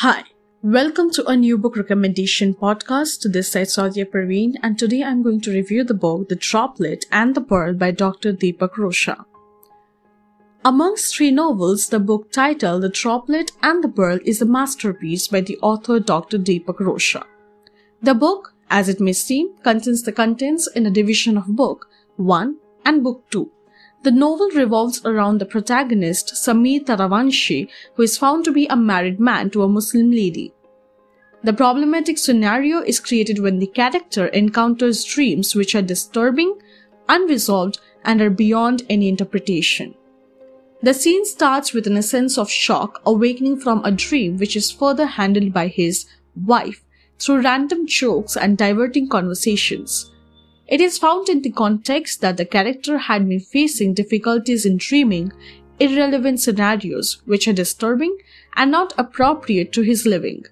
Hi, welcome to a new book recommendation podcast. This is Sadia Parveen, and today I'm going to review the book The Droplet and the Pearl by Dr. Deepak Rosha. Amongst three novels, the book titled The Droplet and the Pearl is a masterpiece by the author Dr. Deepak Rosha. The book, as it may seem, contains the contents in a division of Book 1 and Book 2. The novel revolves around the protagonist, Sameer Taravanshi, who is found to be a married man to a Muslim lady. The problematic scenario is created when the character encounters dreams which are disturbing, unresolved, and are beyond any interpretation. The scene starts with an sense of shock awakening from a dream which is further handled by his wife through random jokes and diverting conversations. It is found in the context that the character had been facing difficulties in dreaming irrelevant scenarios which are disturbing and not appropriate to his living.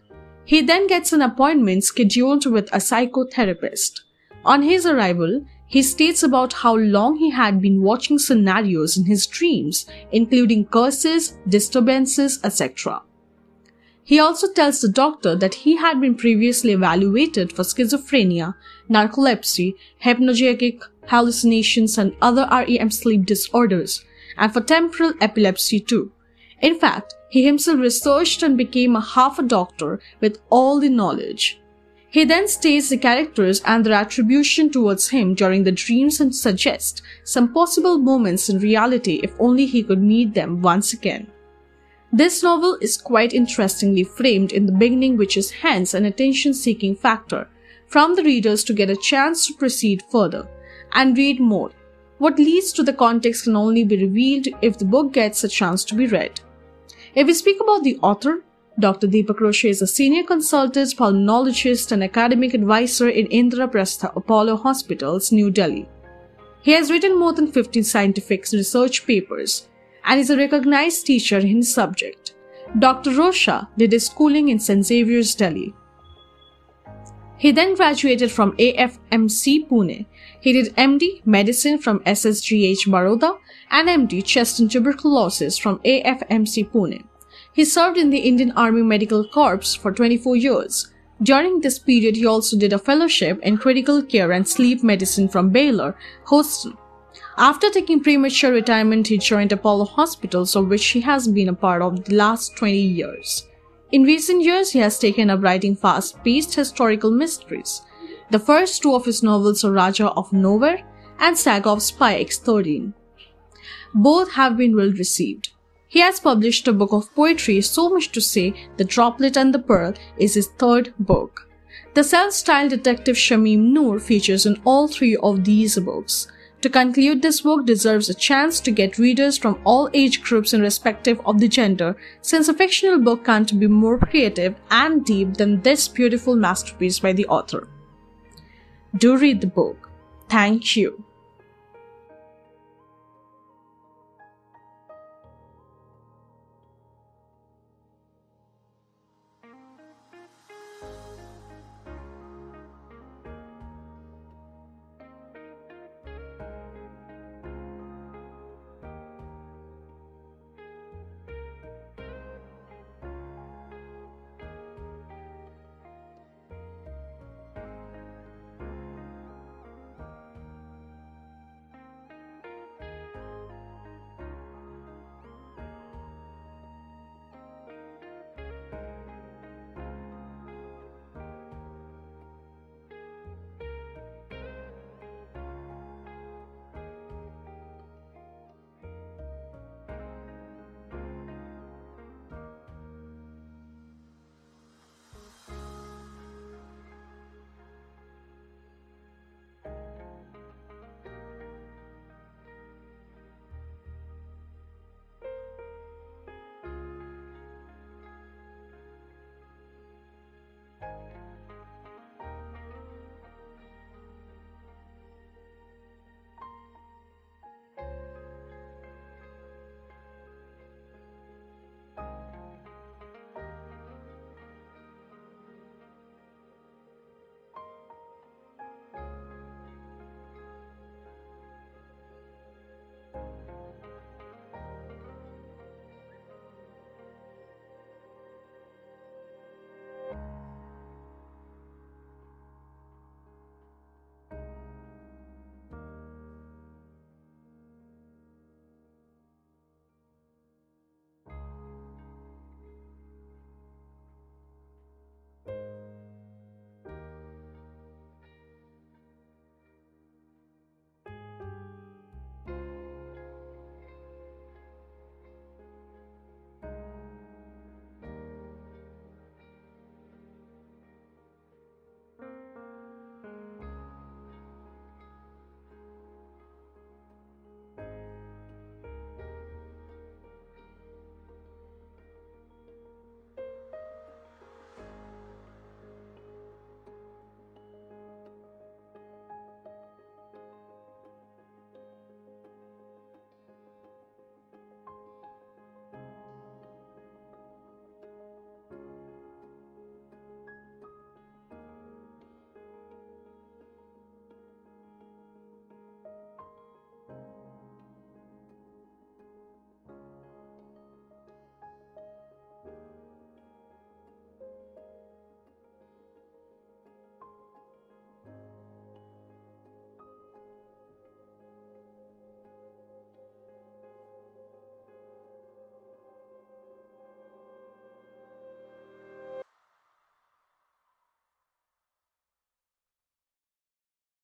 He then gets an appointment scheduled with a psychotherapist. On his arrival, he states about how long he had been watching scenarios in his dreams, including curses, disturbances, etc. He also tells the doctor that he had been previously evaluated for schizophrenia, narcolepsy, hypnagogic hallucinations, and other REM sleep disorders, and for temporal epilepsy too. In fact, he himself researched and became a half a doctor with all the knowledge. He then states the characters and their attribution towards him during the dreams and suggests some possible moments in reality if only he could meet them once again. This novel is quite interestingly framed in the beginning, which is hence an attention seeking factor from the readers to get a chance to proceed further and read more. What leads to the context can only be revealed if the book gets a chance to be read. If we speak about the author, Dr. Deepak Rosha is a senior consultant, pulmonologist, and academic advisor in Indraprastha Apollo Hospitals, New Delhi. He has written more than 15 scientific research papers and is a recognized teacher in his subject. Dr. Rosha did his schooling in St. Xavier's, Delhi. He then graduated from AFMC Pune. He did MD Medicine from SSGH Baroda and MD Chest and Tuberculosis from AFMC Pune. He served in the Indian Army Medical Corps for 24 years. During this period, he also did a fellowship in critical care and sleep medicine from Baylor, Houston. After taking premature retirement, he joined Apollo Hospitals, of which he has been a part of the last 20 years. In recent years, he has taken up writing fast paced historical mysteries. The first two of his novels are Raja of Nowhere and Saga of Spy X13. Both have been well received. He has published a book of poetry, so much to say, The Droplet and the Pearl is his third book. The self styled detective Shamim Noor features in all three of these books. To conclude, this book deserves a chance to get readers from all age groups irrespective of the gender, since a fictional book can't be more creative and deep than this beautiful masterpiece by the author. Do read the book. Thank you.